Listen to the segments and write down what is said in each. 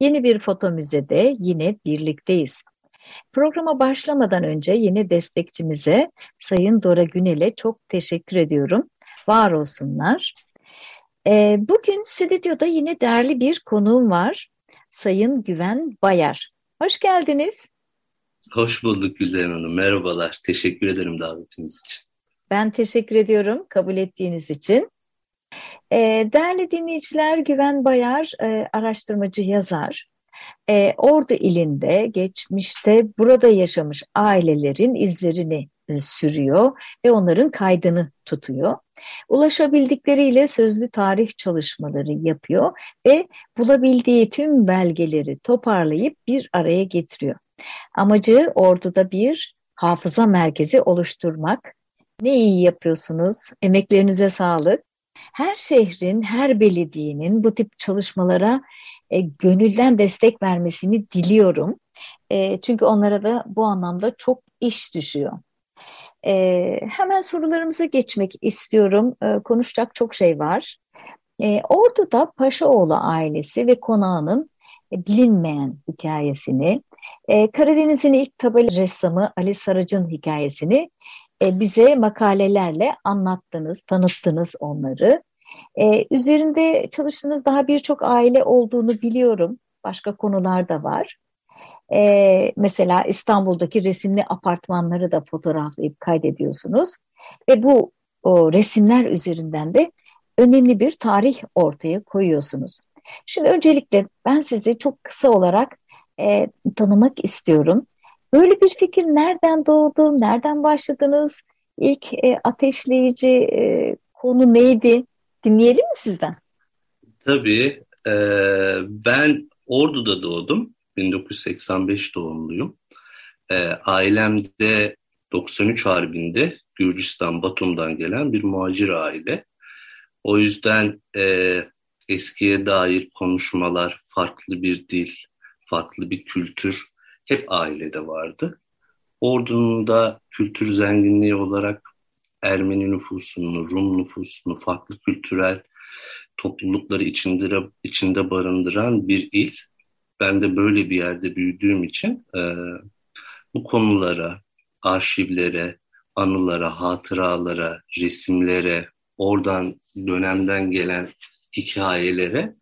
Yeni bir foto müzede yine birlikteyiz. Programa başlamadan önce yeni destekçimize Sayın Dora Günel'e çok teşekkür ediyorum. Var olsunlar. Ee, bugün stüdyoda yine değerli bir konuğum var. Sayın Güven Bayar. Hoş geldiniz. Hoş bulduk Gülden Hanım. Merhabalar. Teşekkür ederim davetiniz için. Ben teşekkür ediyorum kabul ettiğiniz için. E, değerli dinleyiciler, Güven Bayar e, araştırmacı yazar. E, Ordu ilinde geçmişte burada yaşamış ailelerin izlerini e, sürüyor ve onların kaydını tutuyor. Ulaşabildikleriyle sözlü tarih çalışmaları yapıyor ve bulabildiği tüm belgeleri toparlayıp bir araya getiriyor. Amacı orduda bir hafıza merkezi oluşturmak. Ne iyi yapıyorsunuz, emeklerinize sağlık her şehrin, her belediyenin bu tip çalışmalara e, gönülden destek vermesini diliyorum. E, çünkü onlara da bu anlamda çok iş düşüyor. E, hemen sorularımıza geçmek istiyorum. E, konuşacak çok şey var. E, Ordu'da Paşaoğlu ailesi ve konağının e, bilinmeyen hikayesini, e, Karadeniz'in ilk tabela ressamı Ali Sarıcı'nın hikayesini e, bize makalelerle anlattınız, tanıttınız onları. E, üzerinde çalıştığınız daha birçok aile olduğunu biliyorum. Başka konular da var. E, mesela İstanbul'daki resimli apartmanları da fotoğraflayıp kaydediyorsunuz. Ve bu o resimler üzerinden de önemli bir tarih ortaya koyuyorsunuz. Şimdi öncelikle ben sizi çok kısa olarak e, tanımak istiyorum. Böyle bir fikir nereden doğdu, nereden başladınız? İlk e, ateşleyici e, konu neydi? Dinleyelim mi sizden? Tabii. E, ben Ordu'da doğdum. 1985 doğumluyum. E, ailem de 93 Harbi'nde Gürcistan, Batum'dan gelen bir muhacir aile. O yüzden e, eskiye dair konuşmalar, farklı bir dil, farklı bir kültür hep ailede vardı. Ordu'nun da kültür zenginliği olarak Ermeni nüfusunu, Rum nüfusunu, farklı kültürel toplulukları içinde, içinde barındıran bir il. Ben de böyle bir yerde büyüdüğüm için e, bu konulara, arşivlere, anılara, hatıralara, resimlere, oradan dönemden gelen hikayelere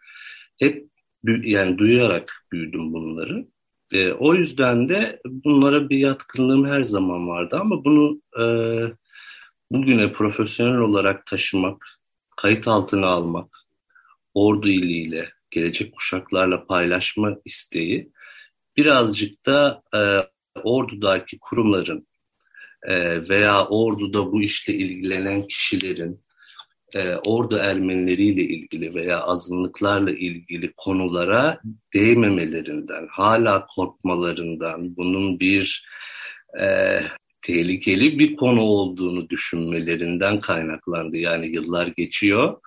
hep yani duyarak büyüdüm bunları. E, o yüzden de bunlara bir yatkınlığım her zaman vardı ama bunu e, bugüne profesyonel olarak taşımak, kayıt altına almak, ordu iliyle, gelecek kuşaklarla paylaşma isteği birazcık da e, ordudaki kurumların e, veya orduda bu işle ilgilenen kişilerin e, ordu Ermenileriyle ilgili veya azınlıklarla ilgili konulara değmemelerinden, hala korkmalarından, bunun bir e, tehlikeli bir konu olduğunu düşünmelerinden kaynaklandı. Yani yıllar geçiyor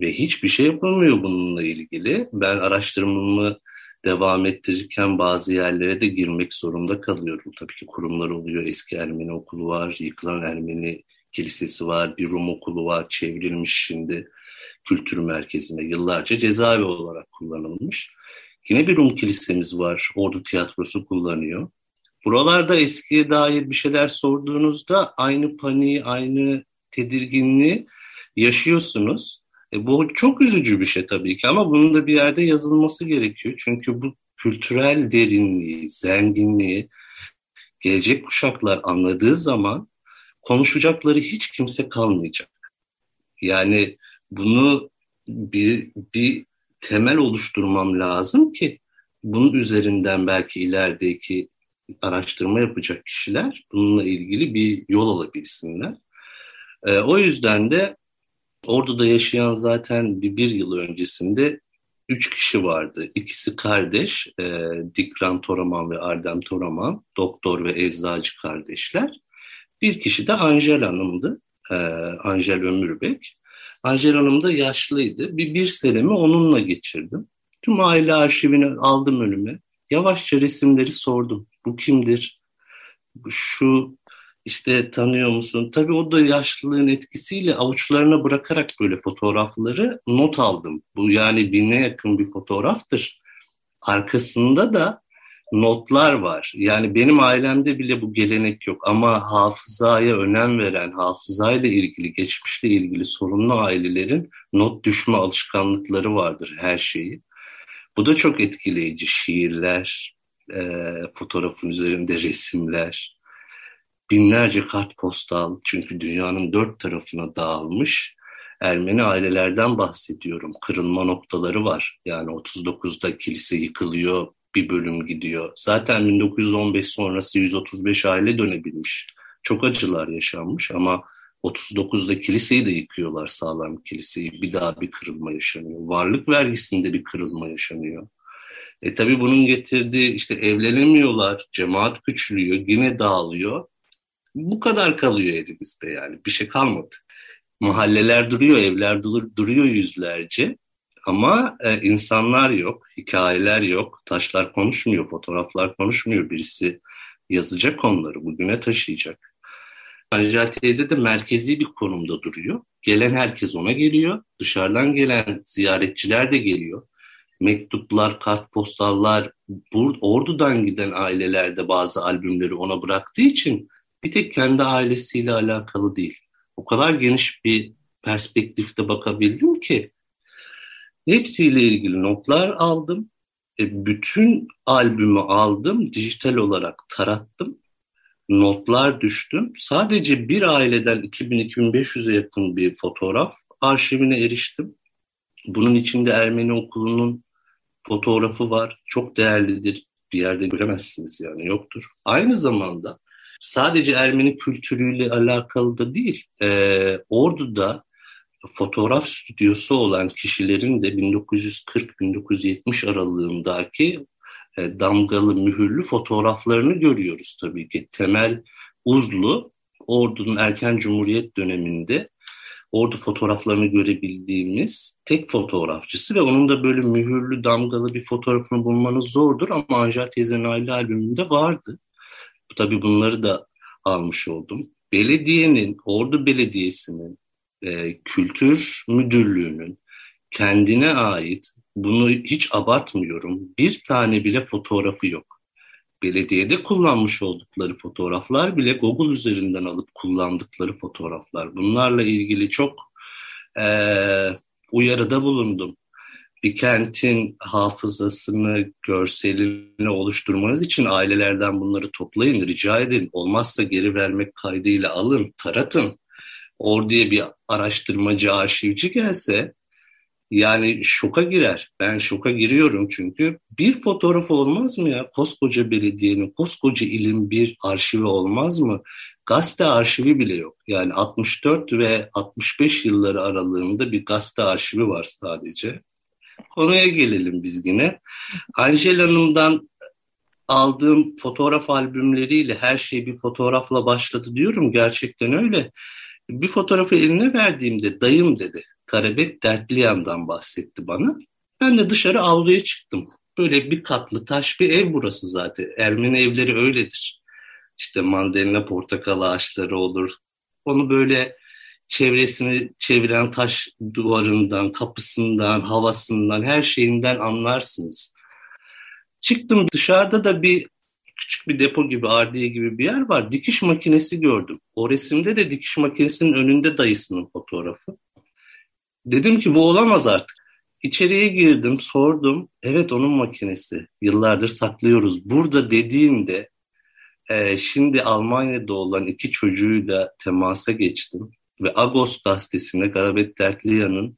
ve hiçbir şey yapılmıyor bununla ilgili. Ben araştırmamı devam ettirirken bazı yerlere de girmek zorunda kalıyorum. Tabii ki kurumlar oluyor. Eski Ermeni okulu var, yıkılan Ermeni kilisesi var, bir Rum okulu var, çevrilmiş şimdi kültür merkezine yıllarca cezaevi olarak kullanılmış. Yine bir Rum kilisemiz var, Ordu Tiyatrosu kullanıyor. Buralarda eskiye dair bir şeyler sorduğunuzda aynı paniği, aynı tedirginliği yaşıyorsunuz. E, bu çok üzücü bir şey tabii ki ama bunun da bir yerde yazılması gerekiyor. Çünkü bu kültürel derinliği, zenginliği gelecek kuşaklar anladığı zaman konuşacakları hiç kimse kalmayacak. Yani bunu bir, bir temel oluşturmam lazım ki bunun üzerinden belki ilerideki araştırma yapacak kişiler bununla ilgili bir yol alabilsinler. E, o yüzden de Ordu'da yaşayan zaten bir, bir yıl öncesinde üç kişi vardı. İkisi kardeş, e, Dikran Toraman ve Ardem Toraman, doktor ve eczacı kardeşler. Bir kişi de Angel Hanım'dı, e, Angel Ömürbek. Angel Hanım da yaşlıydı. Bir, bir senemi onunla geçirdim. Tüm aile arşivini aldım önüme. Yavaşça resimleri sordum. Bu kimdir? Şu işte tanıyor musun? Tabii o da yaşlılığın etkisiyle avuçlarına bırakarak böyle fotoğrafları not aldım. Bu yani bine yakın bir fotoğraftır. Arkasında da notlar var. Yani benim ailemde bile bu gelenek yok ama hafızaya önem veren, hafızayla ilgili, geçmişle ilgili sorunlu ailelerin not düşme alışkanlıkları vardır her şeyi. Bu da çok etkileyici. Şiirler, e, fotoğrafın üzerinde resimler, binlerce kartpostal çünkü dünyanın dört tarafına dağılmış Ermeni ailelerden bahsediyorum. Kırılma noktaları var. Yani 39'da kilise yıkılıyor, bir bölüm gidiyor. Zaten 1915 sonrası 135 aile dönebilmiş. Çok acılar yaşanmış ama 39'da kiliseyi de yıkıyorlar sağlam kiliseyi. Bir daha bir kırılma yaşanıyor. Varlık vergisinde bir kırılma yaşanıyor. E tabii bunun getirdiği işte evlenemiyorlar, cemaat küçülüyor, yine dağılıyor. Bu kadar kalıyor elimizde yani bir şey kalmadı. Mahalleler duruyor, evler duruyor yüzlerce. Ama e, insanlar yok, hikayeler yok, taşlar konuşmuyor, fotoğraflar konuşmuyor. Birisi yazacak onları, bugüne taşıyacak. Ancel teyze de merkezi bir konumda duruyor. Gelen herkes ona geliyor. Dışarıdan gelen ziyaretçiler de geliyor. Mektuplar, kartpostallar, ordudan giden ailelerde bazı albümleri ona bıraktığı için bir tek kendi ailesiyle alakalı değil. O kadar geniş bir perspektifte bakabildim ki hepsiyle ilgili notlar aldım. E, bütün albümü aldım, dijital olarak tarattım. Notlar düştüm. Sadece bir aileden 2000-2500'e yakın bir fotoğraf arşivine eriştim. Bunun içinde Ermeni okulunun fotoğrafı var. Çok değerlidir. Bir yerde göremezsiniz yani yoktur. Aynı zamanda sadece Ermeni kültürüyle alakalı da değil. E, Ordu'da fotoğraf stüdyosu olan kişilerin de 1940-1970 aralığındaki e, damgalı mühürlü fotoğraflarını görüyoruz tabii ki. Temel Uzlu, Ordu'nun erken cumhuriyet döneminde Ordu fotoğraflarını görebildiğimiz tek fotoğrafçısı ve onun da böyle mühürlü damgalı bir fotoğrafını bulmanız zordur ama Anjar teyzenin aile albümünde vardı. Tabii bunları da almış oldum. Belediyenin, Ordu Belediyesi'nin e, Kültür Müdürlüğü'nün kendine ait, bunu hiç abartmıyorum, bir tane bile fotoğrafı yok. Belediyede kullanmış oldukları fotoğraflar bile Google üzerinden alıp kullandıkları fotoğraflar. Bunlarla ilgili çok e, uyarıda bulundum bir kentin hafızasını, görselini oluşturmanız için ailelerden bunları toplayın, rica edin. Olmazsa geri vermek kaydıyla alın, taratın. Orduya bir araştırmacı, arşivci gelse yani şoka girer. Ben şoka giriyorum çünkü bir fotoğraf olmaz mı ya? Koskoca belediyenin, koskoca ilin bir arşivi olmaz mı? Gazete arşivi bile yok. Yani 64 ve 65 yılları aralığında bir gazete arşivi var sadece. Konuya gelelim biz yine. Angel Hanım'dan aldığım fotoğraf albümleriyle her şey bir fotoğrafla başladı diyorum. Gerçekten öyle. Bir fotoğrafı eline verdiğimde dayım dedi. Karabet Dertliyan'dan bahsetti bana. Ben de dışarı avluya çıktım. Böyle bir katlı taş bir ev burası zaten. Ermeni evleri öyledir. İşte mandalina portakal ağaçları olur. Onu böyle çevresini çeviren taş duvarından, kapısından, havasından, her şeyinden anlarsınız. Çıktım dışarıda da bir küçük bir depo gibi, ardiye gibi bir yer var. Dikiş makinesi gördüm. O resimde de dikiş makinesinin önünde dayısının fotoğrafı. Dedim ki bu olamaz artık. İçeriye girdim, sordum. Evet onun makinesi. Yıllardır saklıyoruz. Burada dediğinde e, şimdi Almanya'da olan iki çocuğuyla temasa geçtim ve Agos gazetesinde Garabet Dertliya'nın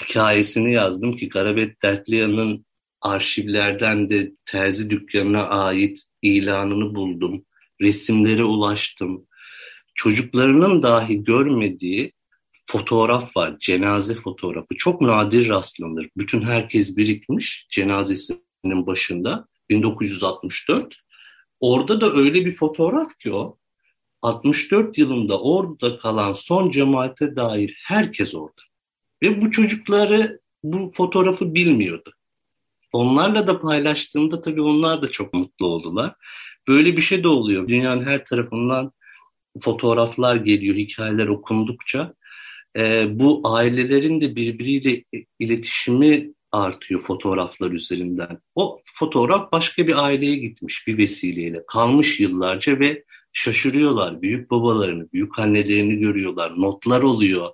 hikayesini yazdım ki Garabet Dertliya'nın arşivlerden de terzi dükkanına ait ilanını buldum. Resimlere ulaştım. Çocuklarının dahi görmediği fotoğraf var. Cenaze fotoğrafı. Çok nadir rastlanır. Bütün herkes birikmiş cenazesinin başında. 1964. Orada da öyle bir fotoğraf ki o. 64 yılında orada kalan son cemaate dair herkes orada. Ve bu çocukları bu fotoğrafı bilmiyordu. Onlarla da paylaştığımda tabii onlar da çok mutlu oldular. Böyle bir şey de oluyor. Dünyanın her tarafından fotoğraflar geliyor, hikayeler okundukça. E, bu ailelerin de birbiriyle iletişimi artıyor fotoğraflar üzerinden. O fotoğraf başka bir aileye gitmiş bir vesileyle. Kalmış yıllarca ve şaşırıyorlar. Büyük babalarını, büyük annelerini görüyorlar. Notlar oluyor.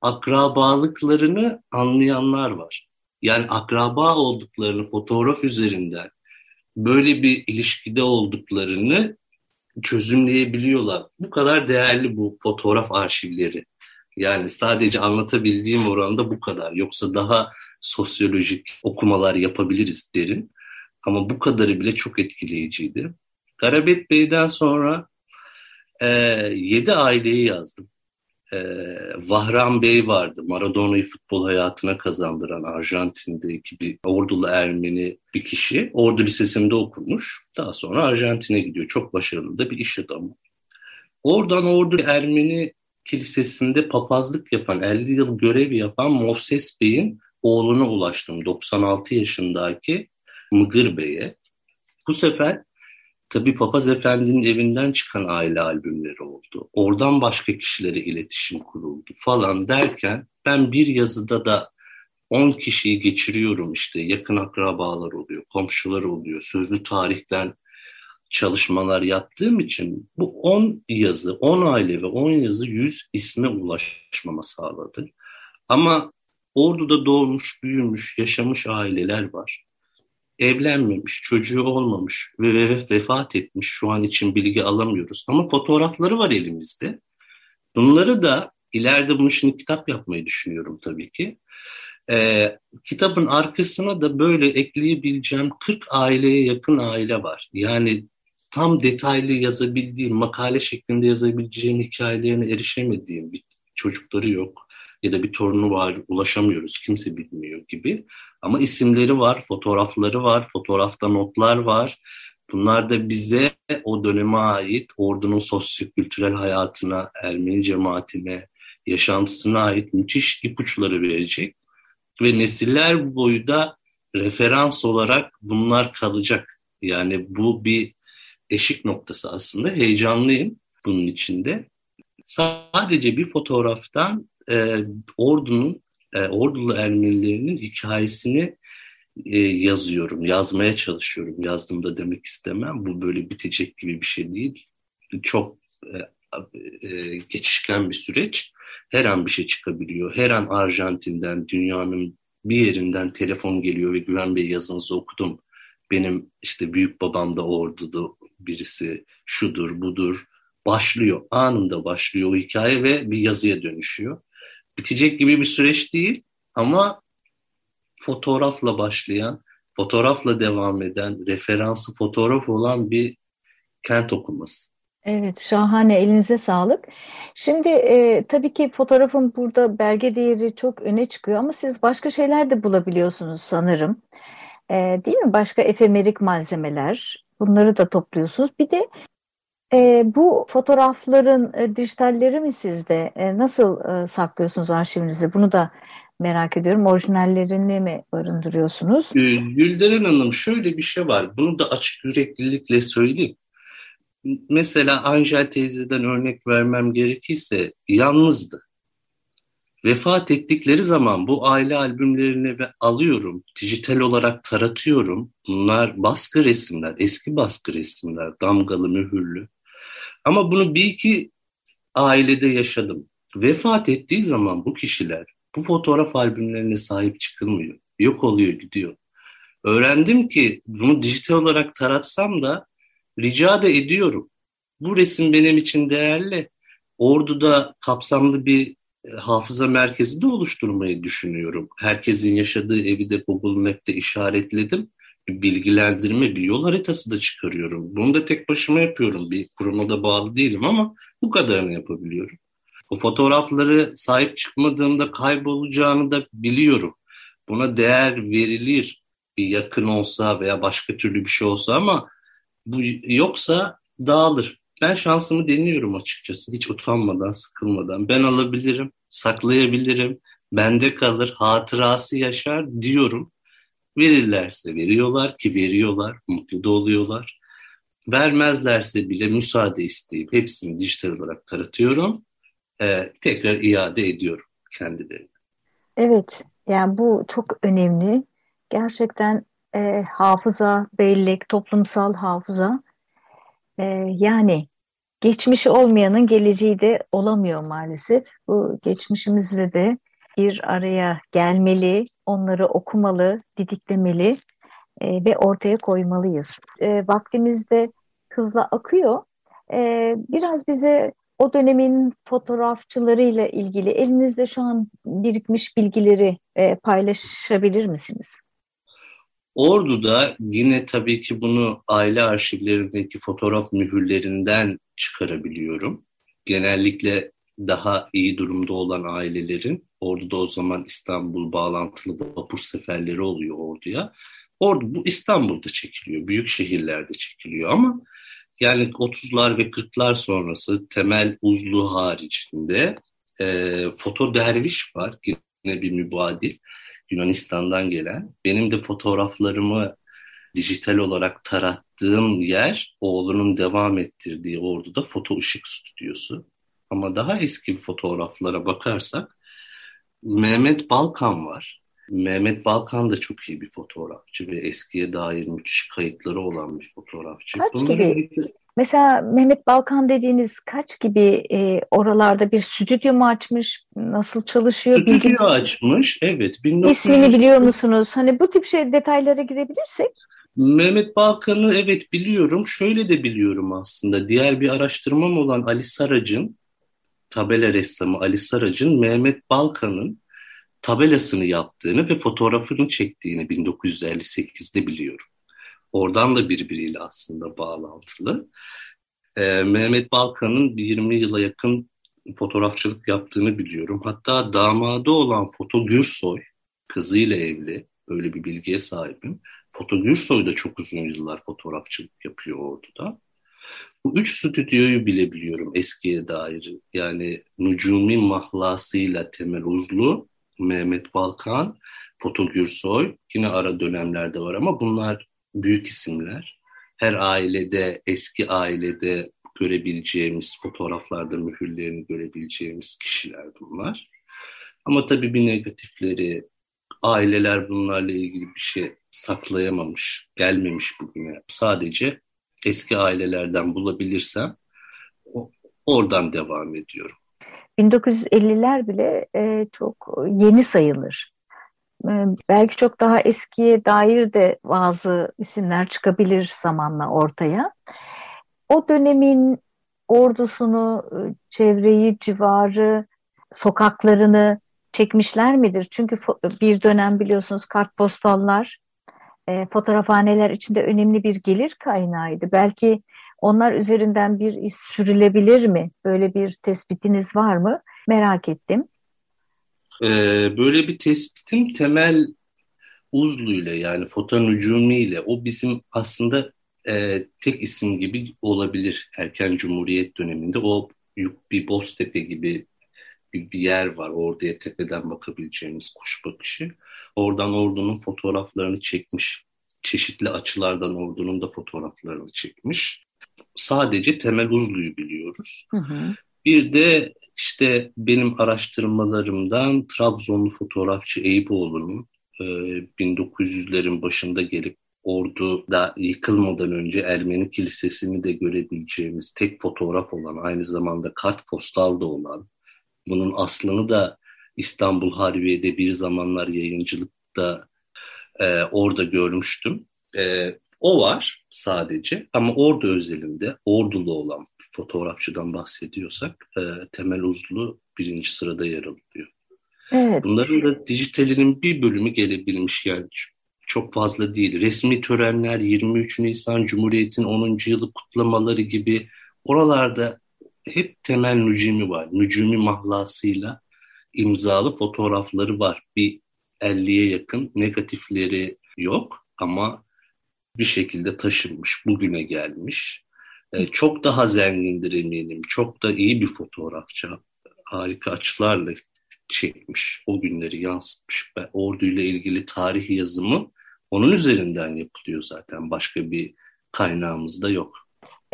Akrabalıklarını anlayanlar var. Yani akraba olduklarını fotoğraf üzerinden böyle bir ilişkide olduklarını çözümleyebiliyorlar. Bu kadar değerli bu fotoğraf arşivleri. Yani sadece anlatabildiğim oranda bu kadar. Yoksa daha sosyolojik okumalar yapabiliriz derin. Ama bu kadarı bile çok etkileyiciydi. Garabet Bey'den sonra e, yedi aileyi yazdım. E, Vahram Bey vardı. Maradona'yı futbol hayatına kazandıran Arjantin'deki bir ordulu Ermeni bir kişi. Ordu Lisesi'nde okumuş. Daha sonra Arjantin'e gidiyor. Çok başarılı da bir iş adamı. Oradan Ordu Ermeni Kilisesi'nde papazlık yapan, 50 yıl görev yapan Moses Bey'in oğluna ulaştım. 96 yaşındaki Mıgır Bey'e. Bu sefer tabii Papaz Efendi'nin evinden çıkan aile albümleri oldu. Oradan başka kişilere iletişim kuruldu falan derken ben bir yazıda da 10 kişiyi geçiriyorum işte yakın akrabalar oluyor, komşular oluyor, sözlü tarihten çalışmalar yaptığım için bu 10 yazı, 10 aile ve 10 yazı 100 isme ulaşmama sağladı. Ama Ordu'da doğmuş, büyümüş, yaşamış aileler var. Evlenmemiş, çocuğu olmamış ve vefat etmiş. Şu an için bilgi alamıyoruz. Ama fotoğrafları var elimizde. Bunları da ileride bunu şimdi kitap yapmayı düşünüyorum tabii ki. Ee, kitabın arkasına da böyle ekleyebileceğim 40 aileye yakın aile var. Yani tam detaylı yazabildiğim, makale şeklinde yazabileceğim hikayelerine erişemediğim bir çocukları yok. Ya da bir torunu var, ulaşamıyoruz, kimse bilmiyor gibi. Ama isimleri var, fotoğrafları var, fotoğrafta notlar var. Bunlar da bize o döneme ait ordunun sosyo-kültürel hayatına, Ermeni cemaatine, yaşantısına ait müthiş ipuçları verecek. Ve nesiller boyu da referans olarak bunlar kalacak. Yani bu bir eşik noktası aslında. Heyecanlıyım bunun içinde. Sadece bir fotoğraftan e, ordunun, e, ordulu Ermenilerinin hikayesini e, yazıyorum, yazmaya çalışıyorum. Yazdım da demek istemem. Bu böyle bitecek gibi bir şey değil. Çok e, e, geçişken bir süreç. Her an bir şey çıkabiliyor. Her an Arjantin'den, dünyanın bir yerinden telefon geliyor ve Güven Bey yazınızı okudum. Benim işte büyük babam da orduda birisi şudur budur başlıyor. Anında başlıyor o hikaye ve bir yazıya dönüşüyor. Bitecek gibi bir süreç değil ama fotoğrafla başlayan, fotoğrafla devam eden, referansı fotoğraf olan bir kent okuması. Evet, şahane. Elinize sağlık. Şimdi e, tabii ki fotoğrafın burada belge değeri çok öne çıkıyor ama siz başka şeyler de bulabiliyorsunuz sanırım. E, değil mi? Başka efemerik malzemeler. Bunları da topluyorsunuz. Bir de e, bu fotoğrafların e, dijitalleri mi sizde? E, nasıl e, saklıyorsunuz arşivinizde? Bunu da merak ediyorum. Orijinallerini mi barındırıyorsunuz? Ee, Gülderen Hanım şöyle bir şey var. Bunu da açık yüreklilikle söyleyeyim. Mesela Angel teyzeden örnek vermem gerekirse yalnızdı. Vefat ettikleri zaman bu aile albümlerini alıyorum, dijital olarak taratıyorum. Bunlar baskı resimler, eski baskı resimler, damgalı, mühürlü. Ama bunu bir iki ailede yaşadım. Vefat ettiği zaman bu kişiler bu fotoğraf albümlerine sahip çıkılmıyor. Yok oluyor, gidiyor. Öğrendim ki bunu dijital olarak taratsam da rica da ediyorum. Bu resim benim için değerli. Ordu'da kapsamlı bir e, hafıza merkezi de oluşturmayı düşünüyorum. Herkesin yaşadığı evi de Google Map'te işaretledim. Bilgilendirme, bir yol haritası da çıkarıyorum. Bunu da tek başıma yapıyorum. Bir kuruma da bağlı değilim ama bu kadarını yapabiliyorum. O fotoğrafları sahip çıkmadığımda kaybolacağını da biliyorum. Buna değer verilir bir yakın olsa veya başka türlü bir şey olsa ama bu yoksa dağılır. Ben şansımı deniyorum açıkçası hiç utanmadan, sıkılmadan. Ben alabilirim, saklayabilirim, bende kalır, hatırası yaşar diyorum. Verirlerse veriyorlar ki veriyorlar, mutlu da oluyorlar. Vermezlerse bile müsaade isteyip hepsini dijital olarak taratıyorum. Ee, tekrar iade ediyorum kendilerine. Evet, yani bu çok önemli. Gerçekten e, hafıza, bellek, toplumsal hafıza. E, yani geçmişi olmayanın geleceği de olamıyor maalesef. Bu geçmişimizle de bir araya gelmeli, onları okumalı, didiklemeli e, ve ortaya koymalıyız. E, vaktimiz de hızla akıyor. E, biraz bize o dönemin fotoğrafçılarıyla ilgili elinizde şu an birikmiş bilgileri e, paylaşabilir misiniz? Ordu'da yine tabii ki bunu aile arşivlerindeki fotoğraf mühürlerinden çıkarabiliyorum. Genellikle daha iyi durumda olan ailelerin Ordu'da o zaman İstanbul bağlantılı vapur seferleri oluyor Ordu'ya. Ordu bu İstanbul'da çekiliyor, büyük şehirlerde çekiliyor ama yani 30'lar ve 40'lar sonrası temel uzlu haricinde e, foto derviş var. Yine bir mübadil Yunanistan'dan gelen. Benim de fotoğraflarımı dijital olarak tarattığım yer oğlunun devam ettirdiği orduda foto ışık stüdyosu. Ama daha eski fotoğraflara bakarsak Mehmet Balkan var. Mehmet Balkan da çok iyi bir fotoğrafçı ve eskiye dair müthiş kayıtları olan bir fotoğrafçı. Kaç Bunları gibi? Mesela Mehmet Balkan dediğiniz kaç gibi e, oralarda bir stüdyo mu açmış? Nasıl çalışıyor? Stüdyo Bilgi... açmış, evet. 1900... İsmini biliyor musunuz? Hani bu tip şey detaylara girebilirsek. Mehmet Balkan'ı evet biliyorum. Şöyle de biliyorum aslında. Diğer bir araştırmam olan Ali Sarac'ın, tabela ressamı Ali Sarac'ın Mehmet Balkan'ın tabelasını yaptığını ve fotoğrafını çektiğini 1958'de biliyorum. Oradan da birbiriyle aslında bağlantılı. Ee, Mehmet Balkan'ın 20 yıla yakın fotoğrafçılık yaptığını biliyorum. Hatta damadı olan Foto Gürsoy, kızıyla evli, böyle bir bilgiye sahibim. Foto Gürsoy da çok uzun yıllar fotoğrafçılık yapıyor orada. Bu üç stüdyoyu bile biliyorum eskiye dair. Yani Nucumi mahlasıyla Temel Uzlu, Mehmet Balkan, Foto Gürsoy yine ara dönemlerde var ama bunlar büyük isimler. Her ailede, eski ailede görebileceğimiz fotoğraflarda mühürlerini görebileceğimiz kişiler bunlar. Ama tabii bir negatifleri, aileler bunlarla ilgili bir şey saklayamamış, gelmemiş bugüne. Sadece eski ailelerden bulabilirsem oradan devam ediyorum. 1950'ler bile e, çok yeni sayılır. E, belki çok daha eskiye dair de bazı isimler çıkabilir zamanla ortaya. O dönemin ordusunu, e, çevreyi, civarı, sokaklarını çekmişler midir? Çünkü bir dönem biliyorsunuz kartpostallar, e, fotoğrafhaneler içinde önemli bir gelir kaynağıydı. Belki onlar üzerinden bir iz sürülebilir mi? Böyle bir tespitiniz var mı? Merak ettim. Ee, böyle bir tespitim temel Uzlu ile yani Fotan Ucumi ile o bizim aslında e, tek isim gibi olabilir erken Cumhuriyet döneminde. O bir Boztepe gibi bir, bir yer var. Orada tepeden bakabileceğimiz kuş bakışı. Oradan ordunun fotoğraflarını çekmiş. Çeşitli açılardan ordunun da fotoğraflarını çekmiş. Sadece Temel Uzlu'yu biliyoruz. Hı hı. Bir de işte benim araştırmalarımdan Trabzonlu fotoğrafçı Eyüboğlu'nun e, 1900'lerin başında gelip Ordu'da yıkılmadan önce Ermeni Kilisesi'ni de görebileceğimiz tek fotoğraf olan, aynı zamanda kart postal da olan, bunun aslını da İstanbul Harbiye'de bir zamanlar yayıncılıkta e, orada görmüştüm. E, o var sadece ama orada özelinde ordulu olan fotoğrafçıdan bahsediyorsak e, Temel Uzlu birinci sırada yer alıyor. Evet. Bunların da dijitalinin bir bölümü gelebilmiş yani çok fazla değil. Resmi törenler 23 Nisan Cumhuriyet'in 10. yılı kutlamaları gibi oralarda hep temel nücumi var. Nücumi mahlasıyla imzalı fotoğrafları var. Bir 50'ye yakın negatifleri yok ama bir şekilde taşınmış, bugüne gelmiş. Ee, çok daha zengindir eminim. Çok da iyi bir fotoğrafçı. Harika açılarla çekmiş. O günleri yansıtmış. Ben, orduyla ilgili tarih yazımı onun üzerinden yapılıyor zaten. Başka bir kaynağımız da yok.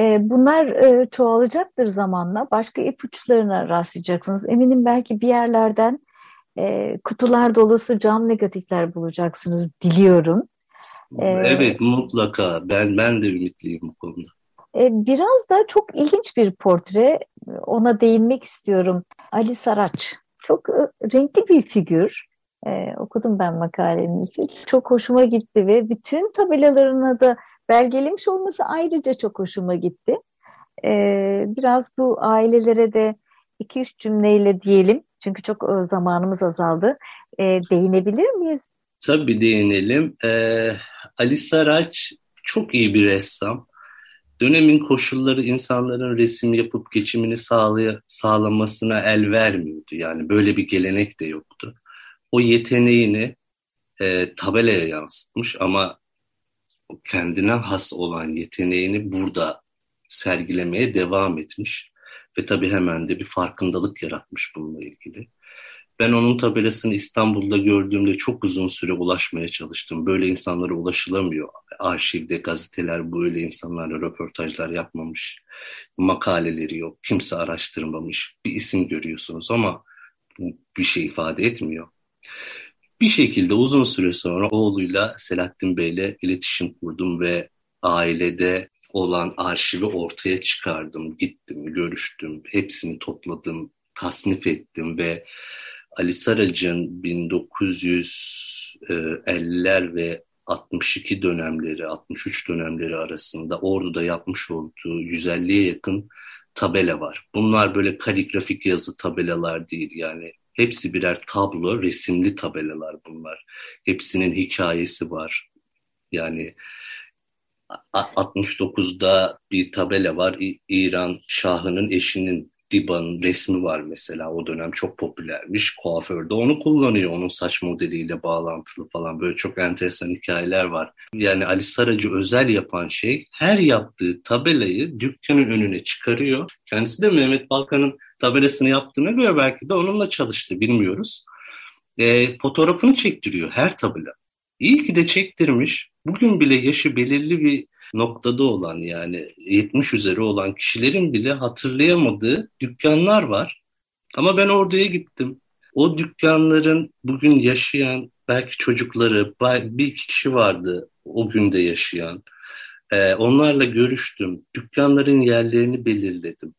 E, bunlar e, çoğalacaktır zamanla. Başka ipuçlarına rastlayacaksınız. Eminim belki bir yerlerden e, kutular dolusu cam negatifler bulacaksınız diliyorum. Evet mutlaka. Ben ben de ümitliyim bu konuda. Biraz da çok ilginç bir portre. Ona değinmek istiyorum. Ali Saraç. Çok renkli bir figür. Ee, okudum ben makalenizi. Çok hoşuma gitti ve bütün tabelalarına da belgelemiş olması ayrıca çok hoşuma gitti. Ee, biraz bu ailelere de iki üç cümleyle diyelim. Çünkü çok zamanımız azaldı. Ee, değinebilir miyiz? Tabii değinelim. Ee, Ali Saraç çok iyi bir ressam. Dönemin koşulları insanların resim yapıp geçimini sağlay sağlamasına el vermiyordu. Yani böyle bir gelenek de yoktu. O yeteneğini e, tabelaya yansıtmış ama kendine has olan yeteneğini burada sergilemeye devam etmiş. Ve tabii hemen de bir farkındalık yaratmış bununla ilgili. Ben onun tabelasını İstanbul'da gördüğümde çok uzun süre ulaşmaya çalıştım. Böyle insanlara ulaşılamıyor. Arşivde gazeteler böyle insanlarla röportajlar yapmamış. Makaleleri yok. Kimse araştırmamış. Bir isim görüyorsunuz ama bu bir şey ifade etmiyor. Bir şekilde uzun süre sonra oğluyla Selahattin Bey'le iletişim kurdum ve ailede olan arşivi ortaya çıkardım. Gittim, görüştüm, hepsini topladım, tasnif ettim ve Ali Sarac'ın 1950'ler ve 62 dönemleri, 63 dönemleri arasında Ordu'da yapmış olduğu 150'ye yakın tabela var. Bunlar böyle kaligrafik yazı tabelalar değil yani hepsi birer tablo, resimli tabelalar bunlar. Hepsinin hikayesi var. Yani 69'da bir tabela var. İran Şahı'nın eşinin Diba'nın resmi var mesela o dönem çok popülermiş. Kuaförde onu kullanıyor onun saç modeliyle bağlantılı falan böyle çok enteresan hikayeler var. Yani Ali Saracı özel yapan şey her yaptığı tabelayı dükkanın önüne çıkarıyor. Kendisi de Mehmet Balkan'ın tabelasını yaptığına göre belki de onunla çalıştı bilmiyoruz. E, fotoğrafını çektiriyor her tabela. İyi ki de çektirmiş. Bugün bile yaşı belirli bir noktada olan yani 70 üzeri olan kişilerin bile hatırlayamadığı dükkanlar var. Ama ben orduya gittim. O dükkanların bugün yaşayan belki çocukları, bir iki kişi vardı o günde yaşayan. Ee, onlarla görüştüm. Dükkanların yerlerini belirledim.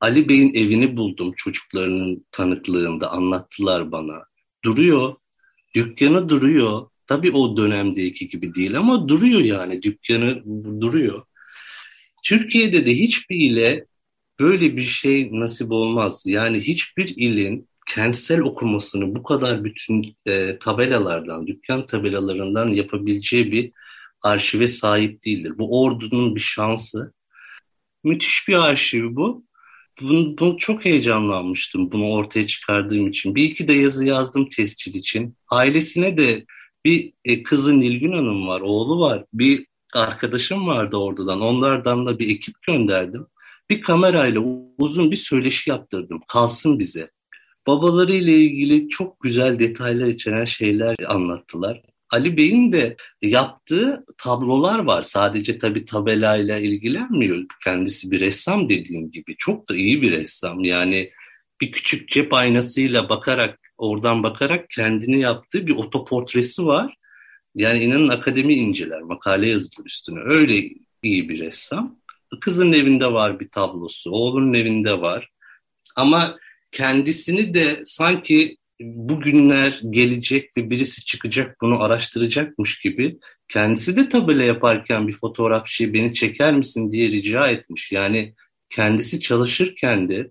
Ali Bey'in evini buldum çocuklarının tanıklığında anlattılar bana. Duruyor, dükkanı duruyor. Tabii o dönemdeki gibi değil ama duruyor yani dükkanı duruyor. Türkiye'de de hiçbir ile böyle bir şey nasip olmaz. Yani hiçbir ilin kentsel okumasını bu kadar bütün e, tabelalardan, dükkan tabelalarından yapabileceği bir arşive sahip değildir. Bu ordunun bir şansı. Müthiş bir arşiv bu. Bunu, bunu çok heyecanlanmıştım bunu ortaya çıkardığım için. Bir iki de yazı yazdım tescil için. Ailesine de bir e, kızı Nilgün Hanım var, oğlu var. Bir arkadaşım vardı oradan. Onlardan da bir ekip gönderdim. Bir kamerayla uzun bir söyleşi yaptırdım. Kalsın bize. Babalarıyla ilgili çok güzel detaylar içeren şeyler anlattılar. Ali Bey'in de yaptığı tablolar var. Sadece tabii tabelayla ilgilenmiyor. Kendisi bir ressam dediğim gibi. Çok da iyi bir ressam. Yani bir küçük cep aynasıyla bakarak oradan bakarak kendini yaptığı bir otoportresi var. Yani inanın akademi inceler, makale yazılır üstüne. Öyle iyi bir ressam. Kızın evinde var bir tablosu, oğlunun evinde var. Ama kendisini de sanki bugünler gelecek ve birisi çıkacak bunu araştıracakmış gibi kendisi de tabela yaparken bir fotoğrafçıyı beni çeker misin diye rica etmiş. Yani kendisi çalışırken de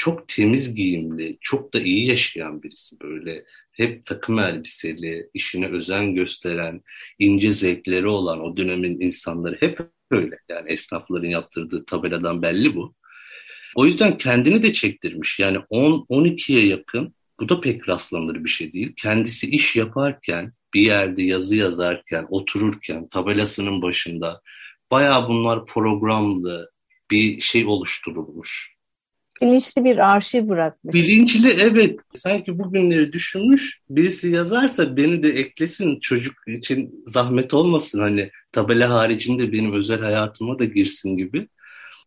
çok temiz giyimli, çok da iyi yaşayan birisi böyle. Hep takım elbiseli, işine özen gösteren, ince zevkleri olan o dönemin insanları hep öyle. Yani esnafların yaptırdığı tabeladan belli bu. O yüzden kendini de çektirmiş. Yani 10-12'ye yakın bu da pek rastlanır bir şey değil. Kendisi iş yaparken, bir yerde yazı yazarken, otururken, tabelasının başında bayağı bunlar programlı bir şey oluşturulmuş. Bilinçli bir arşiv bırakmış. Bilinçli evet. Sanki bugünleri düşünmüş. Birisi yazarsa beni de eklesin. Çocuk için zahmet olmasın. Hani tabela haricinde benim özel hayatıma da girsin gibi.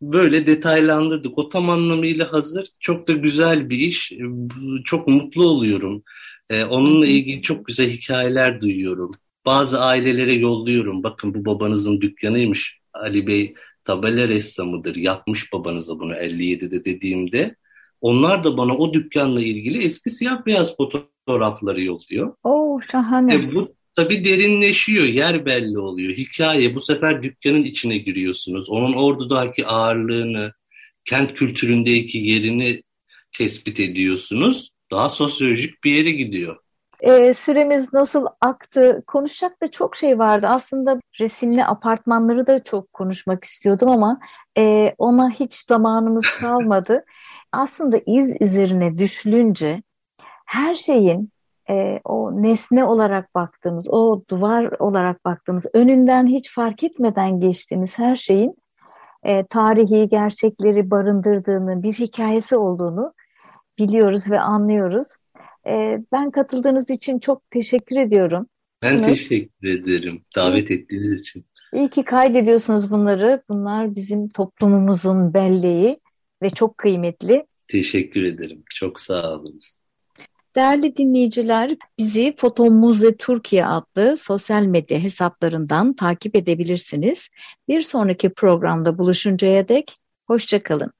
Böyle detaylandırdık. O tam anlamıyla hazır. Çok da güzel bir iş. Çok mutlu oluyorum. Ee, onunla ilgili çok güzel hikayeler duyuyorum. Bazı ailelere yolluyorum. Bakın bu babanızın dükkanıymış. Ali Bey tabela ressamıdır. Yapmış babanıza bunu 57'de dediğimde. Onlar da bana o dükkanla ilgili eski siyah beyaz fotoğrafları yolluyor. Oo şahane. E, bu tabii derinleşiyor, yer belli oluyor. Hikaye bu sefer dükkanın içine giriyorsunuz. Onun ordudaki ağırlığını, kent kültüründeki yerini tespit ediyorsunuz. Daha sosyolojik bir yere gidiyor. E, süremiz nasıl aktı? Konuşacak da çok şey vardı. Aslında resimli apartmanları da çok konuşmak istiyordum ama e, ona hiç zamanımız kalmadı. Aslında iz üzerine düşülünce her şeyin e, o nesne olarak baktığımız, o duvar olarak baktığımız, önünden hiç fark etmeden geçtiğimiz her şeyin e, tarihi gerçekleri barındırdığını, bir hikayesi olduğunu biliyoruz ve anlıyoruz. E, ben katıldığınız için çok teşekkür ediyorum. Ben evet. teşekkür ederim davet ettiğiniz için. İyi ki kaydediyorsunuz bunları. Bunlar bizim toplumumuzun belleği ve çok kıymetli. Teşekkür ederim. Çok sağ olunuz. Değerli dinleyiciler, bizi Foto Muze Türkiye adlı sosyal medya hesaplarından takip edebilirsiniz. Bir sonraki programda buluşuncaya dek hoşçakalın.